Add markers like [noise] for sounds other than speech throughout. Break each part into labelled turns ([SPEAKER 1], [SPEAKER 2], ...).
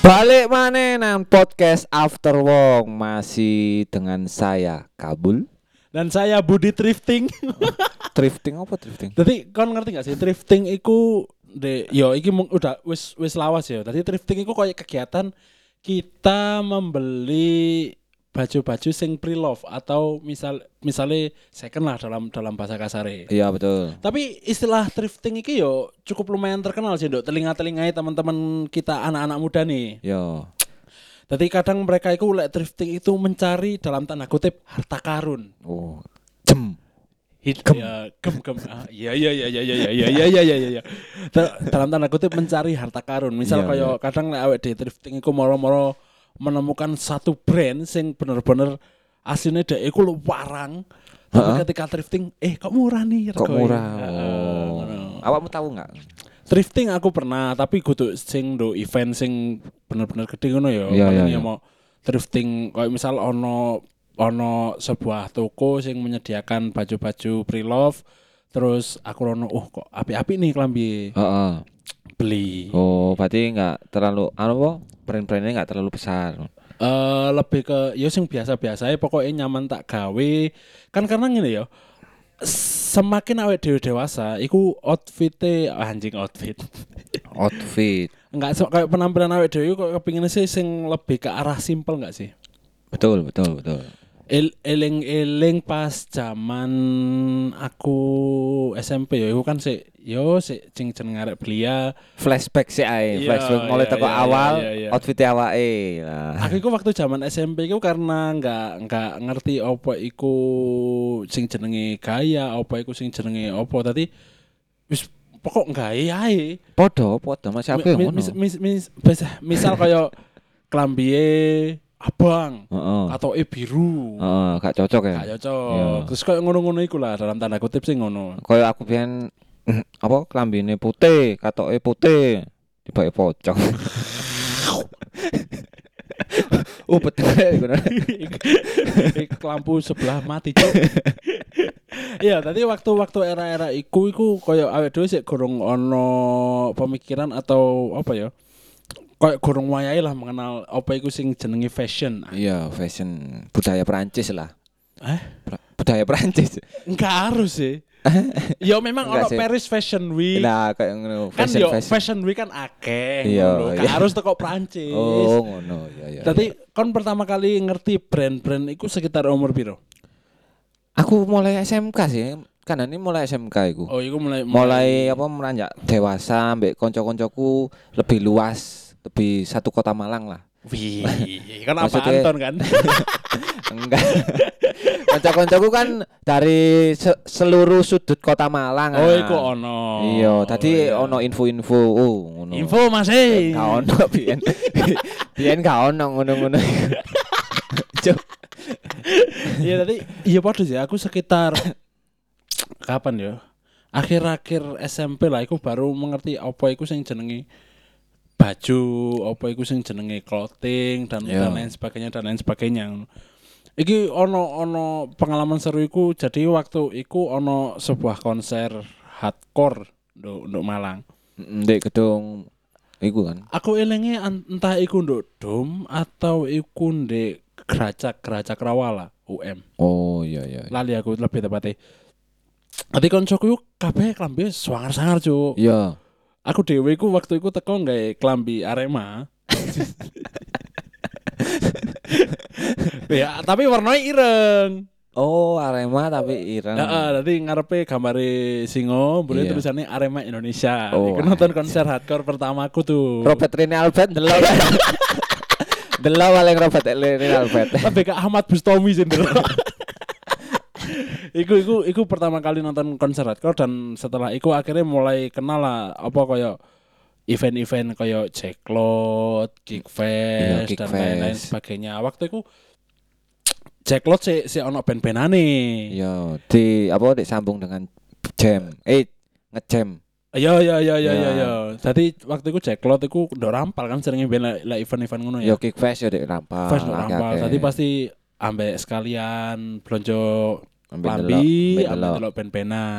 [SPEAKER 1] Balik mana nang podcast After Wong masih dengan saya Kabul.
[SPEAKER 2] Dan saya Budi Thrifting. [laughs]
[SPEAKER 1] Thrifting apa thrifting?
[SPEAKER 2] Jadi kon ngerti gak sih thrifting iku de yo iki mung- udah wis wis lawas ya. Tadi thrifting iku kayak kegiatan kita membeli baju-baju sing pre-love atau misal misalnya second lah dalam dalam bahasa kasare.
[SPEAKER 1] Iya betul.
[SPEAKER 2] Tapi istilah thrifting iki yo cukup lumayan terkenal sih, Dok. Telinga-telingai teman-teman kita anak-anak muda nih.
[SPEAKER 1] Yo.
[SPEAKER 2] Jadi kadang mereka itu lek thrifting itu mencari dalam tanda kutip harta karun.
[SPEAKER 1] Oh. Jem.
[SPEAKER 2] Hit, ya, gem gem ah, iya iya iya iya iya iya iya iya iya iya Da- dalam tanda kutip mencari harta karun misal
[SPEAKER 1] Iya,
[SPEAKER 2] kayak kadang lek awake di thrifting iku moro-moro menemukan satu brand sing bener-bener aslinya dek iku lu warang tapi
[SPEAKER 1] Heeh.
[SPEAKER 2] ketika thrifting eh kok murah nih
[SPEAKER 1] Kok murah? Oh.
[SPEAKER 2] ngono.
[SPEAKER 1] Awakmu tahu nggak?
[SPEAKER 2] thrifting aku pernah tapi kudu sing do event sing bener-bener gede ngono ya
[SPEAKER 1] iya, iya.
[SPEAKER 2] ya mau thrifting kayak misal ono ono sebuah toko sing menyediakan baju-baju pre-love terus aku rono oh kok api-api nih kelambi
[SPEAKER 1] Heeh.
[SPEAKER 2] beli
[SPEAKER 1] Oh, berarti nggak terlalu anu apa? Brand-brandnya nggak terlalu besar.
[SPEAKER 2] eh lebih ke ya sing biasa-biasa ya pokoknya nyaman tak gawe kan karena gini ya semakin awet dewa dewasa iku outfitnya anjing outfit [laughs]
[SPEAKER 1] Outfit.
[SPEAKER 2] Enggak so, kayak penampilan awake dhewe kok kepingin sih sing lebih ke arah simpel enggak sih?
[SPEAKER 1] Betul, betul, betul.
[SPEAKER 2] El eling-eling pas zaman aku SMP ya iku kan sih yo sih cing arek belia.
[SPEAKER 1] Flashback sih ae,
[SPEAKER 2] Iya,
[SPEAKER 1] flashback mulai
[SPEAKER 2] iya,
[SPEAKER 1] teko
[SPEAKER 2] iya,
[SPEAKER 1] awal outfitnya awake. Lah.
[SPEAKER 2] Aku iku waktu zaman SMP iku karena enggak enggak ngerti apa iku sing jenenge gaya, apa iku sing jenenge apa tadi wis pokok gawe ae.
[SPEAKER 1] Podo, podo masih aku ngono.
[SPEAKER 2] mis- mis- mis- mis- misal kaya [laughs] klambihe abang
[SPEAKER 1] Heeh.
[SPEAKER 2] atau e biru.
[SPEAKER 1] Heeh, gak cocok ya.
[SPEAKER 2] Gak cocok.
[SPEAKER 1] Iya.
[SPEAKER 2] Terus kayak ngono-ngono iku lah dalam tanda kutip sih ngono.
[SPEAKER 1] Kayak aku biyen [clears throat] apa klambine putih, katoke putih, tibake pocong. [laughs] oh betul [laughs]
[SPEAKER 2] lampu sebelah mati cok. [laughs] Iya, tadi waktu-waktu era-era iku iku koyo awake dhewe sik gorong ono pemikiran atau apa ya? Kayak gorong wayahe lah mengenal apa iku sing jenenge fashion.
[SPEAKER 1] Iya, fashion budaya Perancis lah.
[SPEAKER 2] Eh?
[SPEAKER 1] Budaya Perancis.
[SPEAKER 2] Enggak harus sih. [laughs] ya memang ono
[SPEAKER 1] sih.
[SPEAKER 2] Paris Fashion Week.
[SPEAKER 1] Nah, kayak ngono
[SPEAKER 2] kan
[SPEAKER 1] fashion
[SPEAKER 2] yo
[SPEAKER 1] fashion.
[SPEAKER 2] fashion week kan akeh
[SPEAKER 1] Iya,
[SPEAKER 2] ngono. Gak
[SPEAKER 1] iya.
[SPEAKER 2] harus teko Prancis.
[SPEAKER 1] Oh, ngono. Ya ya.
[SPEAKER 2] Tadi kon pertama kali ngerti brand-brand itu sekitar umur piro?
[SPEAKER 1] aku mulai SMK sih. Kan ini mulai SMK iku.
[SPEAKER 2] Oh, itu mulai
[SPEAKER 1] mulai apa meranjak dewasa mbek konco-koncoku lebih luas lebih satu kota Malang lah
[SPEAKER 2] Wih, kan [laughs] apa
[SPEAKER 1] Maksudnya-
[SPEAKER 2] Anton kan? [laughs]
[SPEAKER 1] enggak konco-koncoku kan dari se- seluruh sudut kota Malang
[SPEAKER 2] oh, iku ono.
[SPEAKER 1] iya tadi
[SPEAKER 2] iya.
[SPEAKER 1] ono info-info oh ngono
[SPEAKER 2] info masih.
[SPEAKER 1] gak ono [laughs] biyen biyen gak ono ngono-ngono.
[SPEAKER 2] Iya tadi iya padha sih aku sekitar kapan ya? Akhir-akhir SMP lah aku baru mengerti apa iku sing jenenge baju, apa iku sing jenenge clothing dan,
[SPEAKER 1] Iya.
[SPEAKER 2] dan lain sebagainya dan lain sebagainya. Iki ono ono pengalaman seru iku jadi waktu iku ono sebuah konser hardcore untuk, untuk Malang.
[SPEAKER 1] ndek gedung iku kan
[SPEAKER 2] Aku elinge an- entah iku nduk Dom atau iku ndek Geracak Geracak Rawala UM.
[SPEAKER 1] oh iya iya
[SPEAKER 2] Lali aku lebih tepatnya. Nanti koncoku kabeh klambi sangar-sangar cuk.
[SPEAKER 1] iya
[SPEAKER 2] Aku dhewe iku waktu iku teko nggae klambi Arema. ya, tapi warnanya ireng.
[SPEAKER 1] oh Arema tapi ireng
[SPEAKER 2] Heeh, dadi ngarepe gambare singo, boleh
[SPEAKER 1] Iya.
[SPEAKER 2] tulisannya Arema Indonesia.
[SPEAKER 1] Oh,
[SPEAKER 2] Iku nonton konser hardcore pertamaku tuh.
[SPEAKER 1] Robert Rene Albert delok [laughs] delok paling Robert Rene Albert
[SPEAKER 2] lebih ke Ahmad Bustomi sih dulu. [laughs] iku iku iku pertama kali nonton konser hardcore dan setelah iku akhirnya mulai kenal lah apa kaya event-event kaya Jacklot,
[SPEAKER 1] Iya,
[SPEAKER 2] Geekfest
[SPEAKER 1] Geek
[SPEAKER 2] dan lain-lain sebagainya. Waktu iku Jacklot si si ono band-bandane.
[SPEAKER 1] Yo, di apa disambung dengan jam. Eh, ngejam.
[SPEAKER 2] Iya iya iya iya iya.
[SPEAKER 1] Ya.
[SPEAKER 2] iya. Tadi waktu iku Jacklot iku ndok rampal kan sering band lah- lah event-event ngono
[SPEAKER 1] Yo
[SPEAKER 2] ya.
[SPEAKER 1] kick fest yo dek rampal.
[SPEAKER 2] Fest rampal. Tadi pasti ambek sekalian blonjo Lambi, ambek
[SPEAKER 1] delok.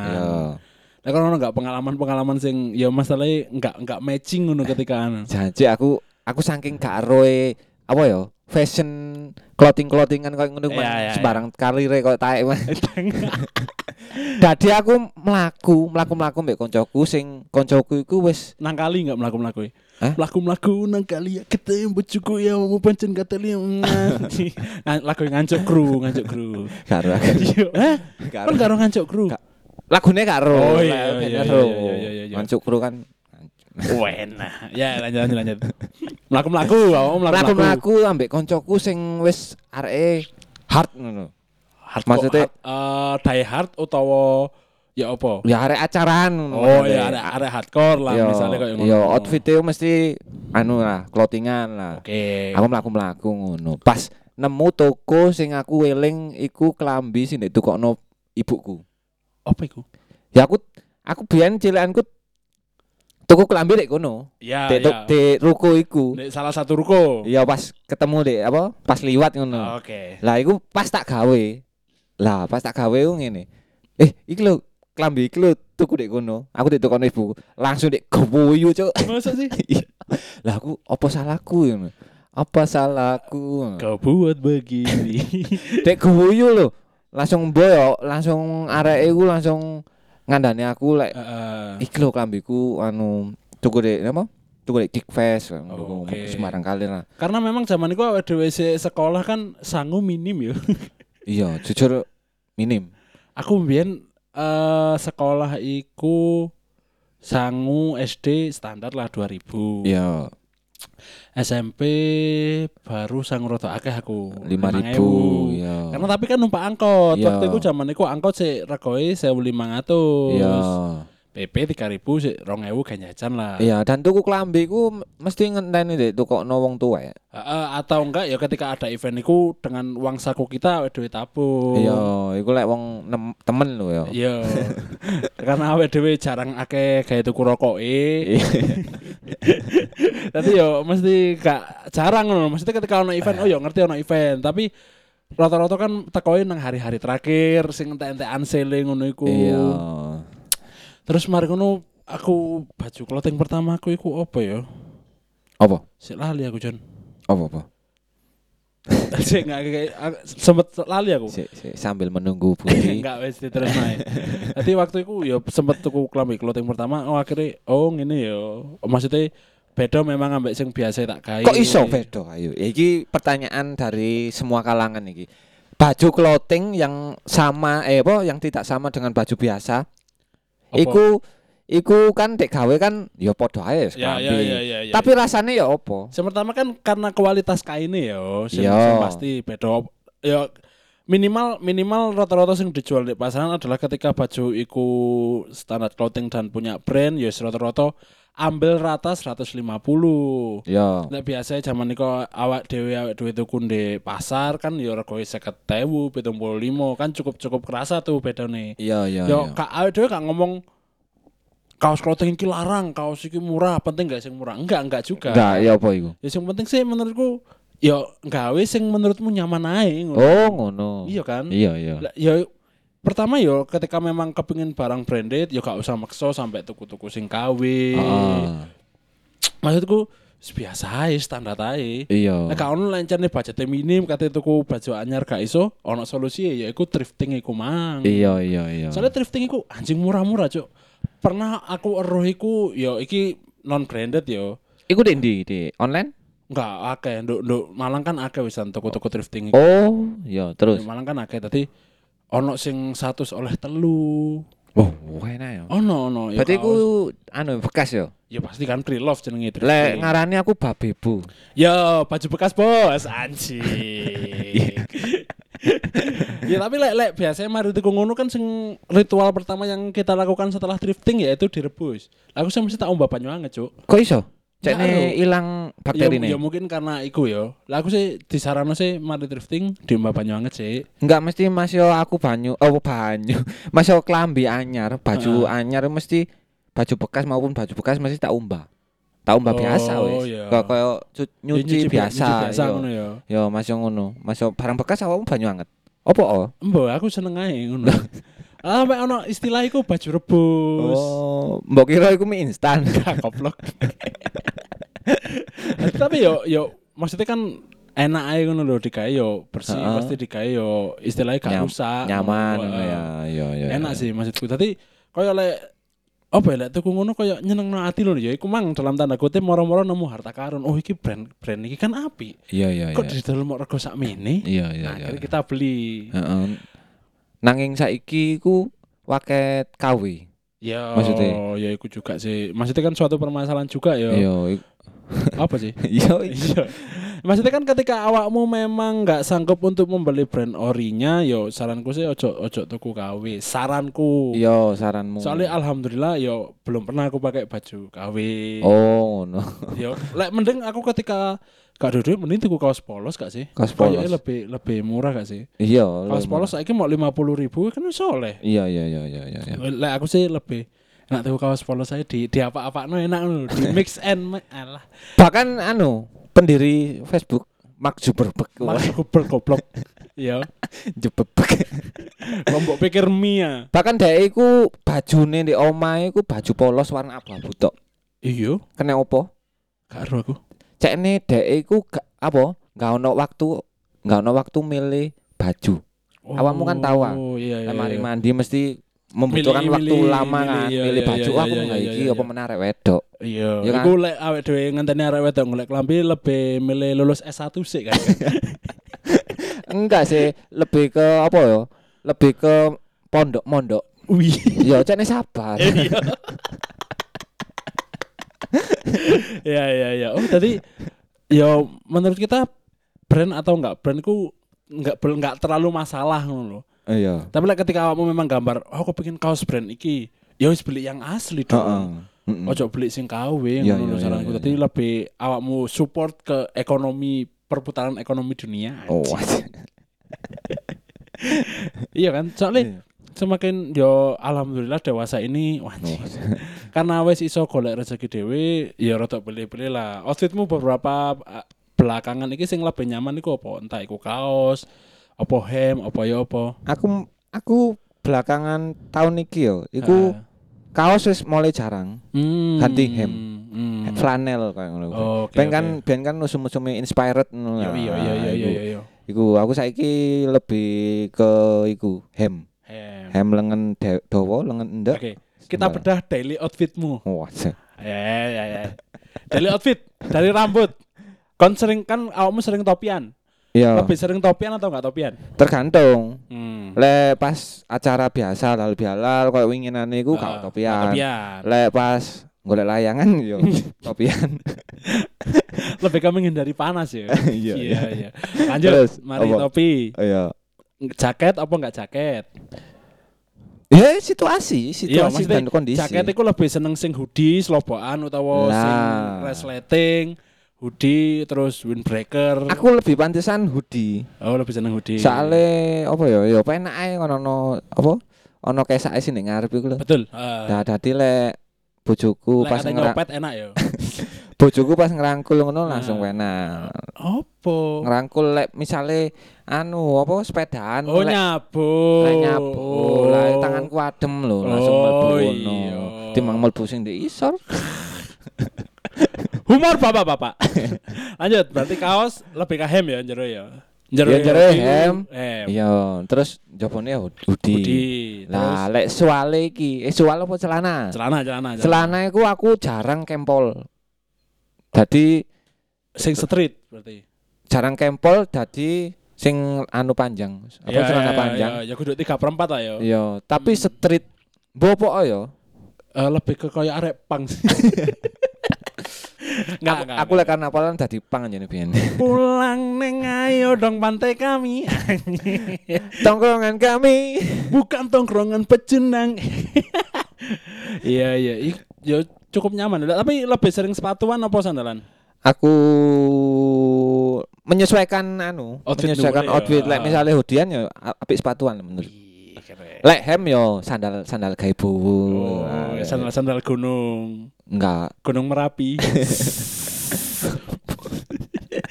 [SPEAKER 1] Yo.
[SPEAKER 2] Nah, kalau enggak pengalaman-pengalaman sing ya masalahnya enggak enggak matching ngono ketika anu. [laughs]
[SPEAKER 1] Janji aku aku saking gak roe apa ya fashion clothing clothingan koyo ngono
[SPEAKER 2] Iya,
[SPEAKER 1] Mas.
[SPEAKER 2] iya, iya.
[SPEAKER 1] sembarang karire koyo taek Mas. [laughs] Dadi aku mlaku, mlaku-mlaku mbek koncoku sing koncoku iku wis
[SPEAKER 2] nang kali enggak melaku-melaku.
[SPEAKER 1] Hah?
[SPEAKER 2] Melaku-melaku nang kali ya ketemu bojoku ya mau pancen kateli. Lagu [laughs] ngancuk kru, ngancuk kru.
[SPEAKER 1] karo
[SPEAKER 2] Iya, Hah? Kan karo ngancuk kru.
[SPEAKER 1] Lagune karo.
[SPEAKER 2] Oh, iya, iya,
[SPEAKER 1] karo.
[SPEAKER 2] iya, iya, iya.
[SPEAKER 1] Mancuk kru kan
[SPEAKER 2] Wena. Ya lanjut lanjut lanjut. [laughs] Melaku-melaku, awakmu melaku-melaku.
[SPEAKER 1] mlaku-mlaku ambek koncoku sing wis areke hard ngono.
[SPEAKER 2] Hard
[SPEAKER 1] Maksudnya-
[SPEAKER 2] hard, eh, die hard utawa ya apa?
[SPEAKER 1] Ya arek acaraan.
[SPEAKER 2] Oh ya ada ada hardcore lah
[SPEAKER 1] Yo,
[SPEAKER 2] misalnya kayak ngono.
[SPEAKER 1] yo outfitnya mesti anu lah, clothingan lah.
[SPEAKER 2] Oke.
[SPEAKER 1] Aku mlaku-mlaku ngono. Pas nemu toko sing aku eling iku klambi sing ditukokno ibuku.
[SPEAKER 2] Apa iku?
[SPEAKER 1] Ya aku aku biyen cilekanku tuku klambi dek kono.
[SPEAKER 2] Ya,
[SPEAKER 1] Dek
[SPEAKER 2] ya.
[SPEAKER 1] ruko iku.
[SPEAKER 2] Salah satu ruko.
[SPEAKER 1] Ya pas ketemu dek apa? Pas liwat ngono.
[SPEAKER 2] Oke.
[SPEAKER 1] Lah iku pas tak gawe. Lah pas tak gawe ngene. Eh, iki lho klambi iki lho tuku dek kono. Aku dek tukono ibu. Langsung dek gowoyu, Cuk.
[SPEAKER 2] Masa sih? [laughs]
[SPEAKER 1] Iya. Lah aku apa salahku ngono. Apa salahku?
[SPEAKER 2] Kau buat begini. [laughs]
[SPEAKER 1] Dek gowoyu lho. Langsung boyo, langsung arek iku langsung ngandani aku lek
[SPEAKER 2] Heeh.
[SPEAKER 1] iki lho klambiku anu tuku dek apa? Tuku dek Kickfest
[SPEAKER 2] Oh, oke.
[SPEAKER 1] Semarang kali lah.
[SPEAKER 2] Karena memang zaman itu awake dhewe sik sekolah kan sangu minim ya. [laughs]
[SPEAKER 1] Iya, jujur minim.
[SPEAKER 2] Aku mbiyen eh sekolah iku sangu SD standar lah 2000.
[SPEAKER 1] Iya,
[SPEAKER 2] SMP baru sangu rada akeh aku.
[SPEAKER 1] 5000
[SPEAKER 2] 5.000.
[SPEAKER 1] ya.
[SPEAKER 2] Karena tapi kan numpak angkot.
[SPEAKER 1] Iya.
[SPEAKER 2] Waktu itu zaman iku angkot sik regoe 1500.
[SPEAKER 1] Iya.
[SPEAKER 2] PP 3000 sik 2000 gak jajan lah.
[SPEAKER 1] Iya, dan tuku klambi ku mesti ngenteni dek tukokno wong tuwek.
[SPEAKER 2] Heeh, atau enggak ya ketika ada event iku dengan uang saku kita dhewe tabung.
[SPEAKER 1] Iya, iku lek wong nem- temen lho ya.
[SPEAKER 2] Iya. [laughs] Karena dhewe jarang akeh gawe tuku rokoke.
[SPEAKER 1] Iya. [laughs]
[SPEAKER 2] Dadi yo mesti gak jarang ngono. Maksudnya ketika ono event, oh yo ngerti ono event, tapi rata-rata kan tekoin nang hari-hari terakhir sing entek-entekan sale ngono iku.
[SPEAKER 1] Iya.
[SPEAKER 2] Terus mari ngono aku baju clothing pertama aku iku apa ya?
[SPEAKER 1] Apa?
[SPEAKER 2] Sik lali aku, Jon.
[SPEAKER 1] Apa apa? [laughs]
[SPEAKER 2] Sik enggak sempet lali aku.
[SPEAKER 1] Si, si, sambil menunggu Budi. [laughs]
[SPEAKER 2] Enggak wis terus naik. Jadi waktu itu ya sempet tuku klambi clothing pertama, oh akhirnya oh ngene ya. Maksudnya beda memang ambek sing biasa tak gawe.
[SPEAKER 1] Kok iso beda ayo? Iki pertanyaan dari semua kalangan iki. Baju clothing yang sama eh apa yang tidak sama dengan baju biasa. Iku iku kan dek gawe kan ya padha ae
[SPEAKER 2] Ya ya ya ya. ya.
[SPEAKER 1] Tapi rasanya ya apa?
[SPEAKER 2] Yang pertama kan karena kualitas kainnya ya, sing, sing pasti beda. Ya minimal minimal rata-rata sing dijual di pasaran adalah ketika baju iku standar clothing dan punya brand ya rata-rata ambil rata 150.
[SPEAKER 1] Ya.
[SPEAKER 2] Nek biasa zaman niku awak dhewe awak dhewe tuku pasar kan ya regoe 50.000, 75 kan cukup-cukup kerasa tuh bedane.
[SPEAKER 1] Iya iya.
[SPEAKER 2] Yo
[SPEAKER 1] iya.
[SPEAKER 2] kak awak dhewe gak ngomong kaos clothing iki larang, kaos iki murah, penting gak sing murah. Enggak, enggak juga.
[SPEAKER 1] Enggak, ya apa iku?
[SPEAKER 2] Ya sing penting sih menurutku ya gawe sing menurutmu nyaman ae ngono.
[SPEAKER 1] Oh, ngono.
[SPEAKER 2] Iya kan?
[SPEAKER 1] Iya iya.
[SPEAKER 2] Ya pertama yo ketika memang kepingin barang branded ya gak usah maksa sampai tuku-tuku sing KW.
[SPEAKER 1] Ah,
[SPEAKER 2] Maksudku biasa ae standar ae.
[SPEAKER 1] iya.
[SPEAKER 2] Nek gak ono lencane minim kate tuku baju anyar gak iso, ono solusi ya iku thrifting iku mang.
[SPEAKER 1] Iya iya iya.
[SPEAKER 2] Soalnya thrifting iku anjing murah-murah, Cuk. Pernah aku eruh iku ya iki non branded yo.
[SPEAKER 1] Iku di ndi? Di online?
[SPEAKER 2] Enggak akeh, nduk nduk Malang kan akeh wisan toko-toko thrifting iku.
[SPEAKER 1] Oh, iya terus.
[SPEAKER 2] Di Malang kan akeh tadi ono sing satu oleh telu.
[SPEAKER 1] Oh, enak ya.
[SPEAKER 2] Ono ono ya.
[SPEAKER 1] Berarti
[SPEAKER 2] kaos.
[SPEAKER 1] anu bekas ya.
[SPEAKER 2] ya pasti kan pre-love jenenge
[SPEAKER 1] Lek
[SPEAKER 2] thrifting.
[SPEAKER 1] ngarani aku babebu.
[SPEAKER 2] Ya, baju bekas bos, anjing. [laughs] ya tapi lek lek biasanya mari tuku ngono kan sing ritual pertama yang kita lakukan setelah thrifting yaitu direbus. Aku sih mesti tak ombak banyu anget, Cuk.
[SPEAKER 1] Kok iso? Cekne
[SPEAKER 2] ero.
[SPEAKER 1] Ilang
[SPEAKER 2] Ya, ya mungkin karena iku ya. Lah aku sih disaranno sih mari thrifting diombak banyu anget sih.
[SPEAKER 1] Enggak mesti Mas yo aku banyu, oh banyu. [laughs] Mas yo klambi anyar, baju anyar mesti baju bekas maupun baju bekas mesti tak umbah. Tak umbah
[SPEAKER 2] Oh,
[SPEAKER 1] biasa wis.
[SPEAKER 2] iya.
[SPEAKER 1] Kok koyo
[SPEAKER 2] Ya,
[SPEAKER 1] nyuci, biasa.
[SPEAKER 2] Nyuci biasa
[SPEAKER 1] yo.
[SPEAKER 2] ngono ya.
[SPEAKER 1] Yo Mas yo ngono. Mas yo barang bekas awakmu banyu anget. Apa oh?
[SPEAKER 2] Mbok aku seneng ae ngono. [laughs] Ah, mek ono istilah iku baju rebus.
[SPEAKER 1] Oh, mbok kira iku mie instan. [laughs]
[SPEAKER 2] goblok. [laughs] Tapi yo yo maksudnya kan enak aja ngono lho digawe yo bersih
[SPEAKER 1] Heeh.
[SPEAKER 2] pasti digawe yo istilahnya gak
[SPEAKER 1] Nyam-
[SPEAKER 2] rusak.
[SPEAKER 1] Nyaman
[SPEAKER 2] Heeh.
[SPEAKER 1] ngono ya. Iya iya.
[SPEAKER 2] Enak
[SPEAKER 1] iya.
[SPEAKER 2] sih maksudku. Tadi koyo lek apa ya lek tuku ngono koyo nyenengno ati lho ya iku mang dalam tanda kutip moro-moro nemu harta karun. Oh iki brand brand iki kan api.
[SPEAKER 1] Iya iya
[SPEAKER 2] Kok
[SPEAKER 1] iya.
[SPEAKER 2] di dalam mau rego sak mini?
[SPEAKER 1] Iya iya
[SPEAKER 2] Nah,
[SPEAKER 1] iya.
[SPEAKER 2] akhirnya kita beli.
[SPEAKER 1] Heeh. Nanging saiki ku waket KW.
[SPEAKER 2] Ya,
[SPEAKER 1] Maksudnya?
[SPEAKER 2] ya iku juga sih. Maksudnya kan suatu permasalahan juga ya.
[SPEAKER 1] Iya.
[SPEAKER 2] Apa sih? [laughs]
[SPEAKER 1] Iya.
[SPEAKER 2] Iya. Maksudnya kan ketika awakmu memang nggak sanggup untuk membeli brand orinya, yo saranku sih ojo ojo tuku KW. Saranku.
[SPEAKER 1] Iya saranmu.
[SPEAKER 2] Soalnya alhamdulillah yo belum pernah aku pakai baju KW.
[SPEAKER 1] Oh, no.
[SPEAKER 2] Yo, lek mending aku ketika gak duduk mending tuku kaos polos gak sih?
[SPEAKER 1] Kaos
[SPEAKER 2] Kayaknya
[SPEAKER 1] polos.
[SPEAKER 2] lebih lebih murah gak sih?
[SPEAKER 1] Iya.
[SPEAKER 2] Kaos
[SPEAKER 1] lo-
[SPEAKER 2] polos saiki mau 50 ribu kan wis oleh.
[SPEAKER 1] Iya iya iya iya iya. iya.
[SPEAKER 2] Lek aku sih lebih enak tuku kaos polos saya di di apa-apa no enak lho, di [laughs] mix and alah.
[SPEAKER 1] Bahkan anu pendiri Facebook Mark Zuckerberg.
[SPEAKER 2] Mas [laughs] goblok goblok. Iya,
[SPEAKER 1] Zuckerberg.
[SPEAKER 2] kelompok pikir Mia.
[SPEAKER 1] Bahkan dhek iku bajune di omahe iku baju polos warna abu-abu tok.
[SPEAKER 2] Iya,
[SPEAKER 1] Kena opo?
[SPEAKER 2] gak ero aku.
[SPEAKER 1] Cekne dhek iku gak apa? Gak ono waktu gak ono waktu milih baju. Awakmu kan tahu, ah.
[SPEAKER 2] Oh, iya iya.
[SPEAKER 1] Lek mari
[SPEAKER 2] iya.
[SPEAKER 1] mandi mesti membutuhkan
[SPEAKER 2] Milih,
[SPEAKER 1] waktu
[SPEAKER 2] milih,
[SPEAKER 1] lama
[SPEAKER 2] milih,
[SPEAKER 1] kan
[SPEAKER 2] iya,
[SPEAKER 1] milih
[SPEAKER 2] iya,
[SPEAKER 1] baju
[SPEAKER 2] iya,
[SPEAKER 1] aku
[SPEAKER 2] iya,
[SPEAKER 1] nggak
[SPEAKER 2] iya,
[SPEAKER 1] iki apa menarek wedok.
[SPEAKER 2] Iya,
[SPEAKER 1] Iya kan?
[SPEAKER 2] iku lek awake dhewe ngenteni arek wedok golek klambi lebih milih lulus S1 sih kan. [laughs]
[SPEAKER 1] Enggak sih, lebih ke apa ya? Lebih ke pondok-mondok.
[SPEAKER 2] Wih.
[SPEAKER 1] Ya cekne sabar. [laughs]
[SPEAKER 2] Iya iya iya. Oh tadi ya menurut kita brand atau enggak brandku enggak enggak terlalu masalah loh.
[SPEAKER 1] Iya.
[SPEAKER 2] Tapi lah ketika awakmu memang gambar, oh aku pengen kaos brand iki, ya wis beli yang asli
[SPEAKER 1] Heeh.
[SPEAKER 2] dong.
[SPEAKER 1] Mm-mm.
[SPEAKER 2] Ojo beli sing KW
[SPEAKER 1] Iya,
[SPEAKER 2] ngono
[SPEAKER 1] iya,
[SPEAKER 2] saranku.
[SPEAKER 1] iya,
[SPEAKER 2] Dadi lebih awakmu support ke ekonomi perputaran ekonomi dunia.
[SPEAKER 1] Oh, [laughs]
[SPEAKER 2] iya kan? Soalnya
[SPEAKER 1] Iya.
[SPEAKER 2] semakin yo alhamdulillah dewasa ini wah
[SPEAKER 1] Oh. [laughs]
[SPEAKER 2] karena wes iso golek rezeki dhewe ya rada beli-beli lah outfitmu beberapa uh, belakangan iki sing lebih nyaman iku apa entah iku kaos apa hem apa ya apa
[SPEAKER 1] Aku aku belakangan tahun iki yo, iku
[SPEAKER 2] Ah.
[SPEAKER 1] kaos wis mulai jarang.
[SPEAKER 2] Hmm,
[SPEAKER 1] ganti hem.
[SPEAKER 2] hmm.
[SPEAKER 1] Flanel kayak ngono.
[SPEAKER 2] Oh, oke,
[SPEAKER 1] ben kan
[SPEAKER 2] oke.
[SPEAKER 1] ben kan musuh-musuhnya inspired ngono.
[SPEAKER 2] Iya iya iya iya iya.
[SPEAKER 1] Iku aku saiki lebih ke iku hem.
[SPEAKER 2] hem
[SPEAKER 1] Hem lengan dawa, lengan endek.
[SPEAKER 2] oke kita
[SPEAKER 1] Sendal.
[SPEAKER 2] bedah daily outfitmu
[SPEAKER 1] se-
[SPEAKER 2] ya ya ya daily outfit dari rambut kon sering kan awakmu sering topian
[SPEAKER 1] Iya,
[SPEAKER 2] lebih sering topian atau enggak topian
[SPEAKER 1] tergantung.
[SPEAKER 2] hmm.
[SPEAKER 1] Le pas acara biasa halal bihalal koyo winginane iku
[SPEAKER 2] Ah,
[SPEAKER 1] gak topian.
[SPEAKER 2] topian
[SPEAKER 1] Le pas golek layangan yo [laughs] topian.
[SPEAKER 2] lebih ke menghindari panas [laughs] ya
[SPEAKER 1] Iya,
[SPEAKER 2] iya iya lanjut
[SPEAKER 1] Terus,
[SPEAKER 2] mari
[SPEAKER 1] apa?
[SPEAKER 2] topi
[SPEAKER 1] Iya.
[SPEAKER 2] jaket apa enggak jaket
[SPEAKER 1] Ya situasi,
[SPEAKER 2] Iya,
[SPEAKER 1] situasi
[SPEAKER 2] maksudnya
[SPEAKER 1] dan kondisi.
[SPEAKER 2] jaket itu lebih seneng sing hoodie slobokan utawa sing
[SPEAKER 1] Lah.
[SPEAKER 2] resleting hoodie terus windbreaker
[SPEAKER 1] Aku lebih pantesan hoodie.
[SPEAKER 2] oh lebih seneng hoodie
[SPEAKER 1] Soale apa ya? Ya penak ae ngono ono apa? Ono kesake sing ning ngarep iku lho.
[SPEAKER 2] betul uh,
[SPEAKER 1] Dah dadi lek bojoku pas
[SPEAKER 2] kate
[SPEAKER 1] ngera-
[SPEAKER 2] nyopet enak ya [laughs]
[SPEAKER 1] bojoku pas ngerangkul ngono langsung
[SPEAKER 2] Nah.
[SPEAKER 1] enak.
[SPEAKER 2] opo
[SPEAKER 1] Ngerangkul lek misale anu apa sepedaan
[SPEAKER 2] oh nyabu
[SPEAKER 1] lek nyabu lah tanganku adem lho langsung
[SPEAKER 2] Oh,
[SPEAKER 1] mlebu
[SPEAKER 2] iya.
[SPEAKER 1] ngono. Timbang mlebu sing di isor. [laughs]
[SPEAKER 2] humor bapak-bapak [laughs] lanjut berarti kaos lebih ke hem ya jero ya
[SPEAKER 1] Ya, jero hem. Iya, terus jopone hoodie.
[SPEAKER 2] hoodie
[SPEAKER 1] Lah lek suale iki, eh suale apa celana?
[SPEAKER 2] celana celana
[SPEAKER 1] Celana iku aku jarang kempol. Dadi
[SPEAKER 2] sing street berarti
[SPEAKER 1] jarang kempol dadi sing anu panjang. Apa
[SPEAKER 2] Ya,
[SPEAKER 1] celana
[SPEAKER 2] ya,
[SPEAKER 1] panjang?
[SPEAKER 2] ya, ya kudu tiga perempat lah ya
[SPEAKER 1] Iya, tapi
[SPEAKER 2] Hmm.
[SPEAKER 1] street bopo ya.
[SPEAKER 2] Eh, lebih ke kayak arek pang sih. [laughs] Enggak,
[SPEAKER 1] Aku, aku lek karnavalan dadi pang jane biyen.
[SPEAKER 2] pulang neng ayo dong pantai kami. [laughs]
[SPEAKER 1] Tongkrongan kami.
[SPEAKER 2] Bukan tongkrongan pecenang. [laughs] iya iya, Ik- ya cukup nyaman. Tapi lebih sering sepatuan apa sandalan?
[SPEAKER 1] Aku menyesuaikan anu,
[SPEAKER 2] Outfit
[SPEAKER 1] menyesuaikan
[SPEAKER 2] ya.
[SPEAKER 1] outfit. Lek misalnya hoodiean ya apik sepatuan menurut. Lek hem yo sandal sandal gaibu.
[SPEAKER 2] Oh,
[SPEAKER 1] Nah,
[SPEAKER 2] sandal-sandal gunung.
[SPEAKER 1] enggak.
[SPEAKER 2] Gunung Merapi. [laughs]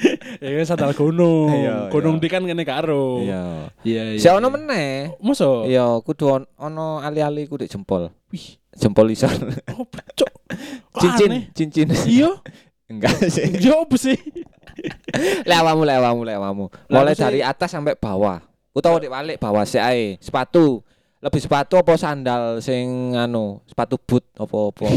[SPEAKER 2] [laughs] Ya sandal gunung.
[SPEAKER 1] Iya,
[SPEAKER 2] gunung
[SPEAKER 1] iya.
[SPEAKER 2] di kan kene karo.
[SPEAKER 1] Iya.
[SPEAKER 2] Iya iya.
[SPEAKER 1] Si ono meneh.
[SPEAKER 2] Masa?
[SPEAKER 1] Iya, kudu on- ono ali-ali kudu jempol.
[SPEAKER 2] Wih,
[SPEAKER 1] Jempol isor.
[SPEAKER 2] oh cok. [laughs]
[SPEAKER 1] Cincin, cincin.
[SPEAKER 2] Iya.
[SPEAKER 1] Enggak sih.
[SPEAKER 2] Yo sih?
[SPEAKER 1] Lek awakmu.
[SPEAKER 2] Lah,
[SPEAKER 1] Mulai dari atas sampai bawah. Utawa dik balik bawah sik ae. Sepatu. Lebih sepatu apa sandal sing anu, sepatu boot apa-apa.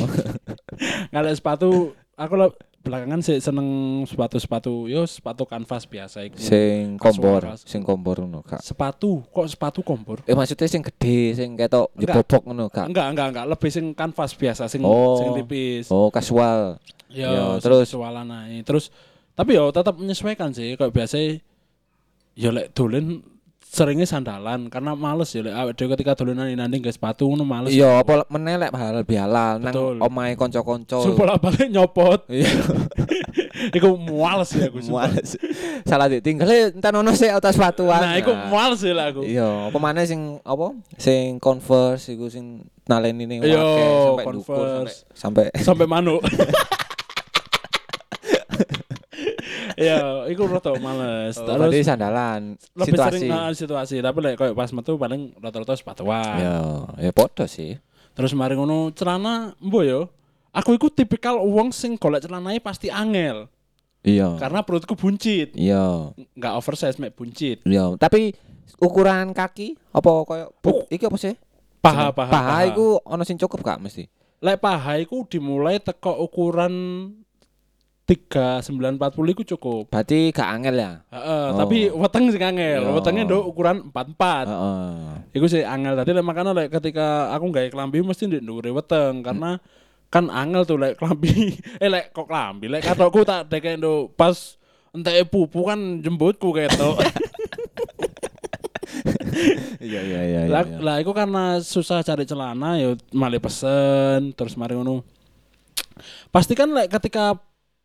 [SPEAKER 1] [laughs]
[SPEAKER 2] Ngalek sepatu aku lo belakangan sih seneng sepatu-sepatu yo sepatu kanvas biasa iku.
[SPEAKER 1] sing kompor, sing kompor ngono, Kak.
[SPEAKER 2] Sepatu, kok sepatu kompor?
[SPEAKER 1] Eh maksudnya sing gede, sing ketok jebobok ngono, Kak.
[SPEAKER 2] Enggak, enggak, enggak, lebih sing kanvas biasa sing
[SPEAKER 1] Oh.
[SPEAKER 2] sing tipis.
[SPEAKER 1] Oh, kasual.
[SPEAKER 2] Yo,
[SPEAKER 1] terus?
[SPEAKER 2] terus sualan ae. Terus tapi yo tetap menyesuaikan sih kayak biasa yo lek dolen seringnya sandalan karena males ya lek awake dhewe ketika dolanan nanding ke sepatu ngono males.
[SPEAKER 1] Iya, apa meneh lek halal bihalal nang omahe kanca-kanca.
[SPEAKER 2] Sing bolak-balik nyopot.
[SPEAKER 1] Iya, [laughs]
[SPEAKER 2] Iku males ya aku
[SPEAKER 1] males. Salah ditinggal eh, entar ono sik atas sepatuan.
[SPEAKER 2] Nah, iku males ya lah aku.
[SPEAKER 1] Iya, apa maneh sing apa? Sing Converse iku sing naleni ning
[SPEAKER 2] Iya,
[SPEAKER 1] wake sampai
[SPEAKER 2] Converse.
[SPEAKER 1] sampai sampai
[SPEAKER 2] Sampai manuk. [laughs] [laughs] Ya, iku rada males.
[SPEAKER 1] Oh,
[SPEAKER 2] Terus
[SPEAKER 1] berarti sandalan
[SPEAKER 2] lebih
[SPEAKER 1] situasi.
[SPEAKER 2] sering nah, situasi, tapi lek koyo pas metu paling rata-rata sepatuan.
[SPEAKER 1] Ya, ya podo sih.
[SPEAKER 2] Terus mari ngono celana mbo yo. Aku iku tipikal wong sing golek celananya pasti angel
[SPEAKER 1] Iya.
[SPEAKER 2] karena perutku buncit.
[SPEAKER 1] Iya.
[SPEAKER 2] Enggak oversize mek buncit.
[SPEAKER 1] Iya, tapi ukuran kaki apa koyo
[SPEAKER 2] Oh.
[SPEAKER 1] iki apa sih?
[SPEAKER 2] Paha paha.
[SPEAKER 1] Paha iku ono sing cukup gak mesti?
[SPEAKER 2] lek paha iku dimulai teko ukuran 3940 iku cukup.
[SPEAKER 1] Berarti gak angel ya?
[SPEAKER 2] Heeh,
[SPEAKER 1] Oh.
[SPEAKER 2] tapi weteng sing angel.
[SPEAKER 1] Iya.
[SPEAKER 2] Wetenge nduk ukuran 44.
[SPEAKER 1] Heeh.
[SPEAKER 2] Iku sih angel tadi lek makanya lek ketika aku gawe klambi mesti ndek ndukure weteng karena kan angel tuh lek klambi [laughs] eh lek kok klambi lek katokku tak dekek nduk pas entek pupu kan jembutku ketok. [laughs]
[SPEAKER 1] Iya iya iya. iya,
[SPEAKER 2] lah,
[SPEAKER 1] iya.
[SPEAKER 2] lah iku karena susah cari celana ya malah pesen terus mari ngono. Pasti kan lek ketika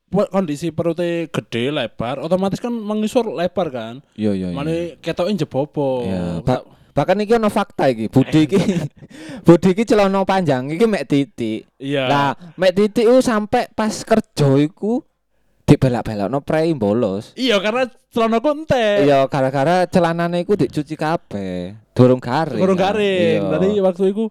[SPEAKER 2] kondisi perutnya gede lebar otomatis kan mengisor lebar kan.
[SPEAKER 1] Iya iya. iya.
[SPEAKER 2] Malah ketokin jebobo.
[SPEAKER 1] Iya, Pak. Bahkan iki ono fakta iki, Budi iki [laughs] Budi iki celana panjang iki mek titik.
[SPEAKER 2] Iya.
[SPEAKER 1] Lah, mek titik ku sampai pas kerja iku dibelak-belakno prei bolos.
[SPEAKER 2] Iya karena celanaku entek.
[SPEAKER 1] Iya, gara-gara celanane iku dicuci kabeh. Durung garing. Kan.
[SPEAKER 2] garing.
[SPEAKER 1] Iya.
[SPEAKER 2] Tadi waktu itu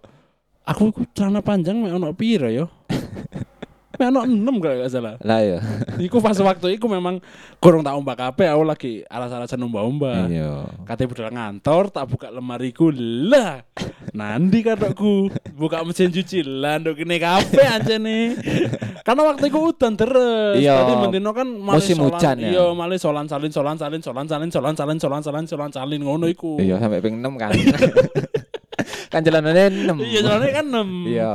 [SPEAKER 2] aku iku celana panjang mek ono piro yo? [laughs] mek ono 6 kalau gak salah.
[SPEAKER 1] Lah ya. [laughs]
[SPEAKER 2] Iku pas waktu itu memang kurang tak ombak kabeh aku lagi alas-alasan ombak-ombak.
[SPEAKER 1] Iya.
[SPEAKER 2] Kate budal ngantor tak buka lemariku lah. Nandi katokku buka mesin cuci lah nduk kene kabeh anjene. [laughs] Karena waktu itu udan terus.
[SPEAKER 1] Iya.
[SPEAKER 2] Tadi mendino kan
[SPEAKER 1] Musim hujan ya.
[SPEAKER 2] Iya, malah solan salin solan salin solan salin solan salin solan salin solan salin ngono iku.
[SPEAKER 1] Iya, sampai ping 6 kan. [laughs] kan celanane 6.
[SPEAKER 2] Iya, soalnya kan 6.
[SPEAKER 1] Iya.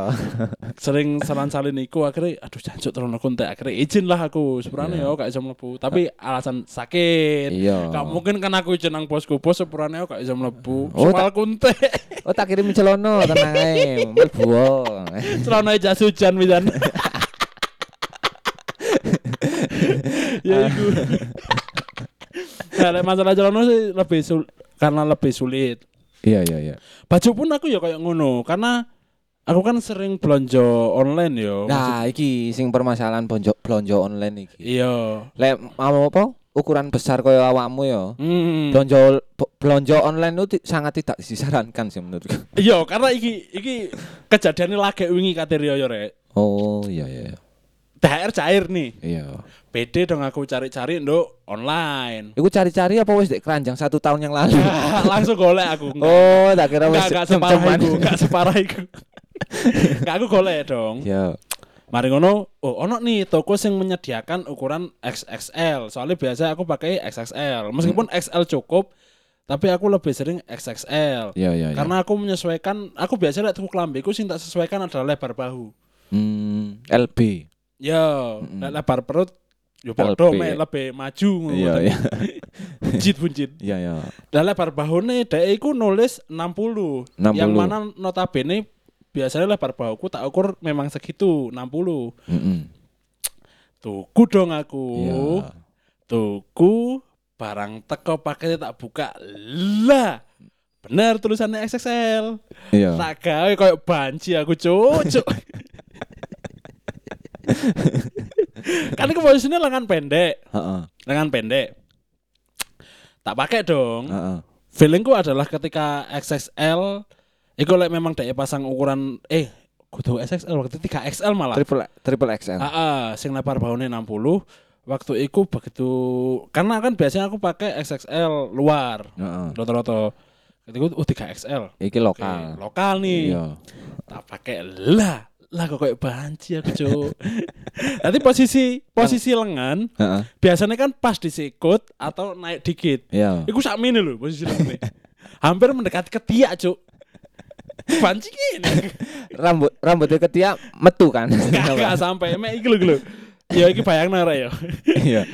[SPEAKER 2] Sering salan salin iku akhirnya aduh jancuk terus aku akhirnya izin lah aku sepurane
[SPEAKER 1] Iya.
[SPEAKER 2] yo gak iso mlebu. Tapi alasan sakit.
[SPEAKER 1] Iya.
[SPEAKER 2] Gak mungkin kan aku izin nang bosku bos sepurane aku gak iso mlebu.
[SPEAKER 1] Oh,
[SPEAKER 2] Soal kunte.
[SPEAKER 1] Oh, tak kirim celana tenang ae. Mlebu. [laughs] wae.
[SPEAKER 2] Celana jas hujan pisan. [laughs] ya iku. Nah, masalah celana sih lebih sul karena lebih sulit.
[SPEAKER 1] Iya, iya, iya.
[SPEAKER 2] Baju pun aku ya kayak ngono karena aku kan sering belanja online yo.
[SPEAKER 1] Nah, iki sing permasalahan bonjo belanja online iki.
[SPEAKER 2] Iya.
[SPEAKER 1] Lek mau apa? Ukuran besar kaya awakmu ya.
[SPEAKER 2] Hmm.
[SPEAKER 1] Belanja belanja online itu sangat tidak disarankan sih menurutku.
[SPEAKER 2] Iya, karena iki iki kejadiannya lagi wingi kate Rio yo rek.
[SPEAKER 1] Oh, iya iya.
[SPEAKER 2] THR cair nih.
[SPEAKER 1] Iya.
[SPEAKER 2] Pede dong aku cari-cari nduk online.
[SPEAKER 1] Iku cari-cari apa wis dek keranjang satu tahun yang lalu? [laughs]
[SPEAKER 2] Langsung golek aku.
[SPEAKER 1] oh, tak kira wis
[SPEAKER 2] Enggak, enggak separah iku, [laughs] enggak separah iku. Enggak aku golek dong.
[SPEAKER 1] Iya.
[SPEAKER 2] Mari ngono, oh ono nih toko yang menyediakan ukuran XXL. Soalnya biasa aku pakai XXL. Meskipun XL cukup, tapi aku lebih sering XXL.
[SPEAKER 1] Iya, iya, iya.
[SPEAKER 2] Karena aku menyesuaikan, aku biasanya lek tuku klambiku sing tak sesuaikan adalah lebar bahu.
[SPEAKER 1] hmm, LB.
[SPEAKER 2] Yo,
[SPEAKER 1] Mm-mm.
[SPEAKER 2] lek lebar perut yo
[SPEAKER 1] LB.
[SPEAKER 2] mek lebih maju ngono.
[SPEAKER 1] Iya, iya. [laughs]
[SPEAKER 2] Buncit buncit.
[SPEAKER 1] Iya, iya.
[SPEAKER 2] Lah lebar bahune dhek iku nulis 60.
[SPEAKER 1] 60.
[SPEAKER 2] Yang mana notabene biasanya lebar bahuku tak ukur memang segitu 60.
[SPEAKER 1] Heeh.
[SPEAKER 2] Tuku dong aku.
[SPEAKER 1] Iya.
[SPEAKER 2] Tuku barang teko paketnya tak buka. Lah. Bener tulisannya XXL.
[SPEAKER 1] Iya.
[SPEAKER 2] Tak gawe koyo banci aku cucuk. [laughs] [laughs] kan itu posisinya lengan pendek,
[SPEAKER 1] Heeh.
[SPEAKER 2] lengan pendek. Tak pakai dong.
[SPEAKER 1] Heeh.
[SPEAKER 2] Feelingku adalah ketika XXL Iku lek memang dek pasang ukuran eh kudu XXL waktu itu 3XL malah.
[SPEAKER 1] Triple triple XL.
[SPEAKER 2] Ah, sing lebar bahunya 60. Waktu itu begitu karena kan biasanya aku pakai XXL luar
[SPEAKER 1] Heeh.
[SPEAKER 2] rata-rata. Ketika itu oh 3XL.
[SPEAKER 1] Iki
[SPEAKER 2] Oke,
[SPEAKER 1] lokal.
[SPEAKER 2] lokal nih.
[SPEAKER 1] Iya.
[SPEAKER 2] Tak pakai lah. Lah kok kayak banci aku, Cuk. Nanti posisi posisi lengan
[SPEAKER 1] Heeh.
[SPEAKER 2] biasanya kan pas disikut atau naik dikit.
[SPEAKER 1] Iya.
[SPEAKER 2] Iku sak mini lho posisi lengan Hampir mendekati ketiak, Cuk. Banci gini.
[SPEAKER 1] Rambut rambutnya ketiak metu kan.
[SPEAKER 2] Enggak sampai mek iki lho lho. Ya iki bayangna ra ya.
[SPEAKER 1] Iya.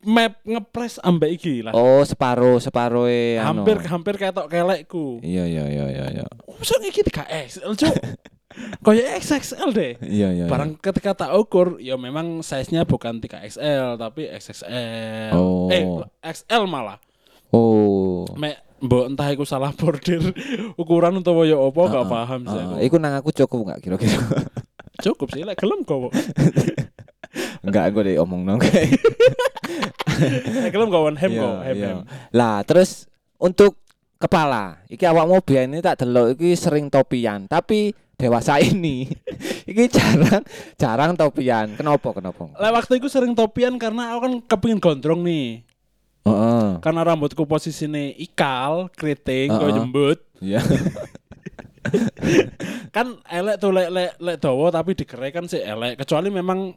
[SPEAKER 2] Map ngepres ambek iki lah.
[SPEAKER 1] Oh, separuh separuh e anu.
[SPEAKER 2] hampir hampir ketok kelekku.
[SPEAKER 1] Iya iya iya iya iya.
[SPEAKER 2] Masa iki 3XL, Cuk. [laughs] Kayak XXL deh.
[SPEAKER 1] Iya iya.
[SPEAKER 2] Barang ketika tak ukur, ya memang size-nya bukan 3XL tapi XXL.
[SPEAKER 1] Oh.
[SPEAKER 2] Eh, XL malah.
[SPEAKER 1] Oh.
[SPEAKER 2] Mek mbok entah iku salah bordir [laughs] ukuran utawa ya apa gak paham sih aku.
[SPEAKER 1] Iku nang aku cukup enggak kira-kira? [laughs]
[SPEAKER 2] Cukup sih lek gelem kok. [laughs]
[SPEAKER 1] enggak aku deh omong nang kayak.
[SPEAKER 2] Lek gelem kok hem
[SPEAKER 1] Iya,
[SPEAKER 2] kok, hem.
[SPEAKER 1] iya.
[SPEAKER 2] hem.
[SPEAKER 1] Lah, terus untuk kepala, iki awakmu biyen ini tak delok iki sering topian, tapi dewasa [laughs] ini iki jarang jarang topian. Kenapa kenapa?
[SPEAKER 2] Lek waktu itu sering topian karena aku kan kepingin gondrong nih.
[SPEAKER 1] Heeh.
[SPEAKER 2] Karena rambutku posisinya ikal, keriting, koyo
[SPEAKER 1] Heeh.
[SPEAKER 2] jembut.
[SPEAKER 1] Iya. [laughs]
[SPEAKER 2] Kan elek tuh lek lek lek dawa tapi digerai kan sih elek. Kecuali memang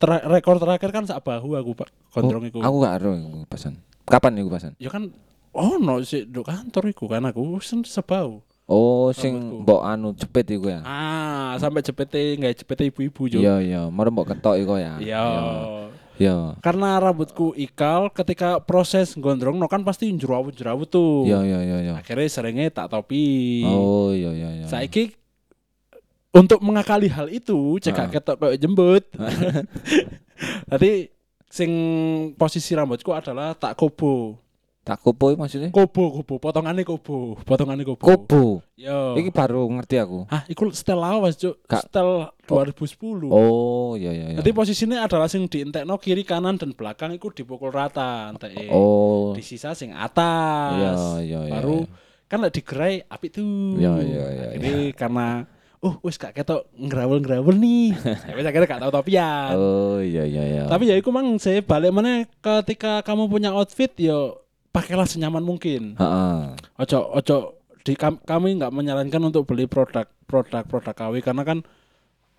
[SPEAKER 2] ter- rekor terakhir kan sak bahu aku Pak gondrong iku.
[SPEAKER 1] Aku gak ero iku pesan. Kapan iku pesan?
[SPEAKER 2] Ya kan ono sih di kantor iku kan aku sen sebau.
[SPEAKER 1] Oh, sing mbok anu cepet iku ya.
[SPEAKER 2] Ah, sampai jepete nggak jepete ibu-ibu jo.
[SPEAKER 1] Iya iya, mau mbok ketok iku ya.
[SPEAKER 2] Iya.
[SPEAKER 1] Iya.
[SPEAKER 2] Karena rambutku ikal ketika proses gondrong no kan pasti jerawut-jerawut tuh.
[SPEAKER 1] Iya iya iya iya.
[SPEAKER 2] Akhirnya seringnya tak topi.
[SPEAKER 1] Oh iya iya iya.
[SPEAKER 2] Saiki untuk mengakali hal itu cekak
[SPEAKER 1] Ah.
[SPEAKER 2] ketok kayak jembut. [laughs] Tadi sing posisi rambutku adalah tak kobo.
[SPEAKER 1] Tak kopo iku maksudnya?
[SPEAKER 2] Kobo, kobo, potongannya kobo, potongannya kobo.
[SPEAKER 1] Kobo.
[SPEAKER 2] Yo.
[SPEAKER 1] Iki baru ngerti aku.
[SPEAKER 2] Ah, iku setel lawas, Cuk.
[SPEAKER 1] Kak-
[SPEAKER 2] Setel 2010.
[SPEAKER 1] Oh iya iya iya.
[SPEAKER 2] Jadi posisinya adalah sing dientekno kiri kanan dan belakang itu dipukul rata enteke.
[SPEAKER 1] Oh.
[SPEAKER 2] Di sisa sing atas.
[SPEAKER 1] Iya iya iya.
[SPEAKER 2] Baru kan lek digerai apik tuh.
[SPEAKER 1] Iya, iya, iya,
[SPEAKER 2] Jadi karena uh wis gak ketok ngrawel-ngrawel nih. [laughs] ya wis akhirnya gak tau topian.
[SPEAKER 1] Oh iya iya iya.
[SPEAKER 2] Tapi ya iku mang saya balik mana ketika kamu punya outfit yo pakailah senyaman mungkin.
[SPEAKER 1] Heeh.
[SPEAKER 2] Ojo ojo di kam- kami nggak menyarankan untuk beli produk produk produk KW karena kan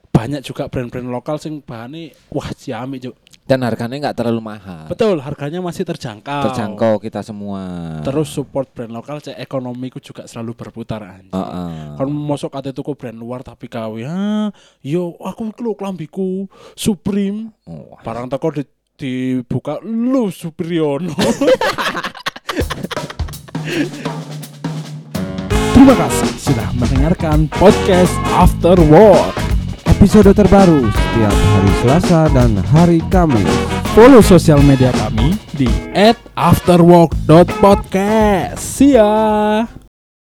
[SPEAKER 2] banyak juga brand-brand lokal sing bahannya wah ciami juk.
[SPEAKER 1] Dan harganya nggak terlalu mahal.
[SPEAKER 2] Betul, harganya masih terjangkau.
[SPEAKER 1] Terjangkau kita semua.
[SPEAKER 2] Terus support brand lokal cek ekonomiku juga selalu berputar anjing.
[SPEAKER 1] Heeh.
[SPEAKER 2] Kan masuk kate tuku brand luar tapi KW. Ah, yo aku lho klambiku Supreme.
[SPEAKER 1] Oh,
[SPEAKER 2] Barang toko di, dibuka lu Supriono. [laughs] Terima kasih sudah mendengarkan podcast After Work.
[SPEAKER 3] Episode terbaru setiap hari Selasa dan hari Kamis.
[SPEAKER 2] Follow sosial media kami di @afterwork.podcast. See ya.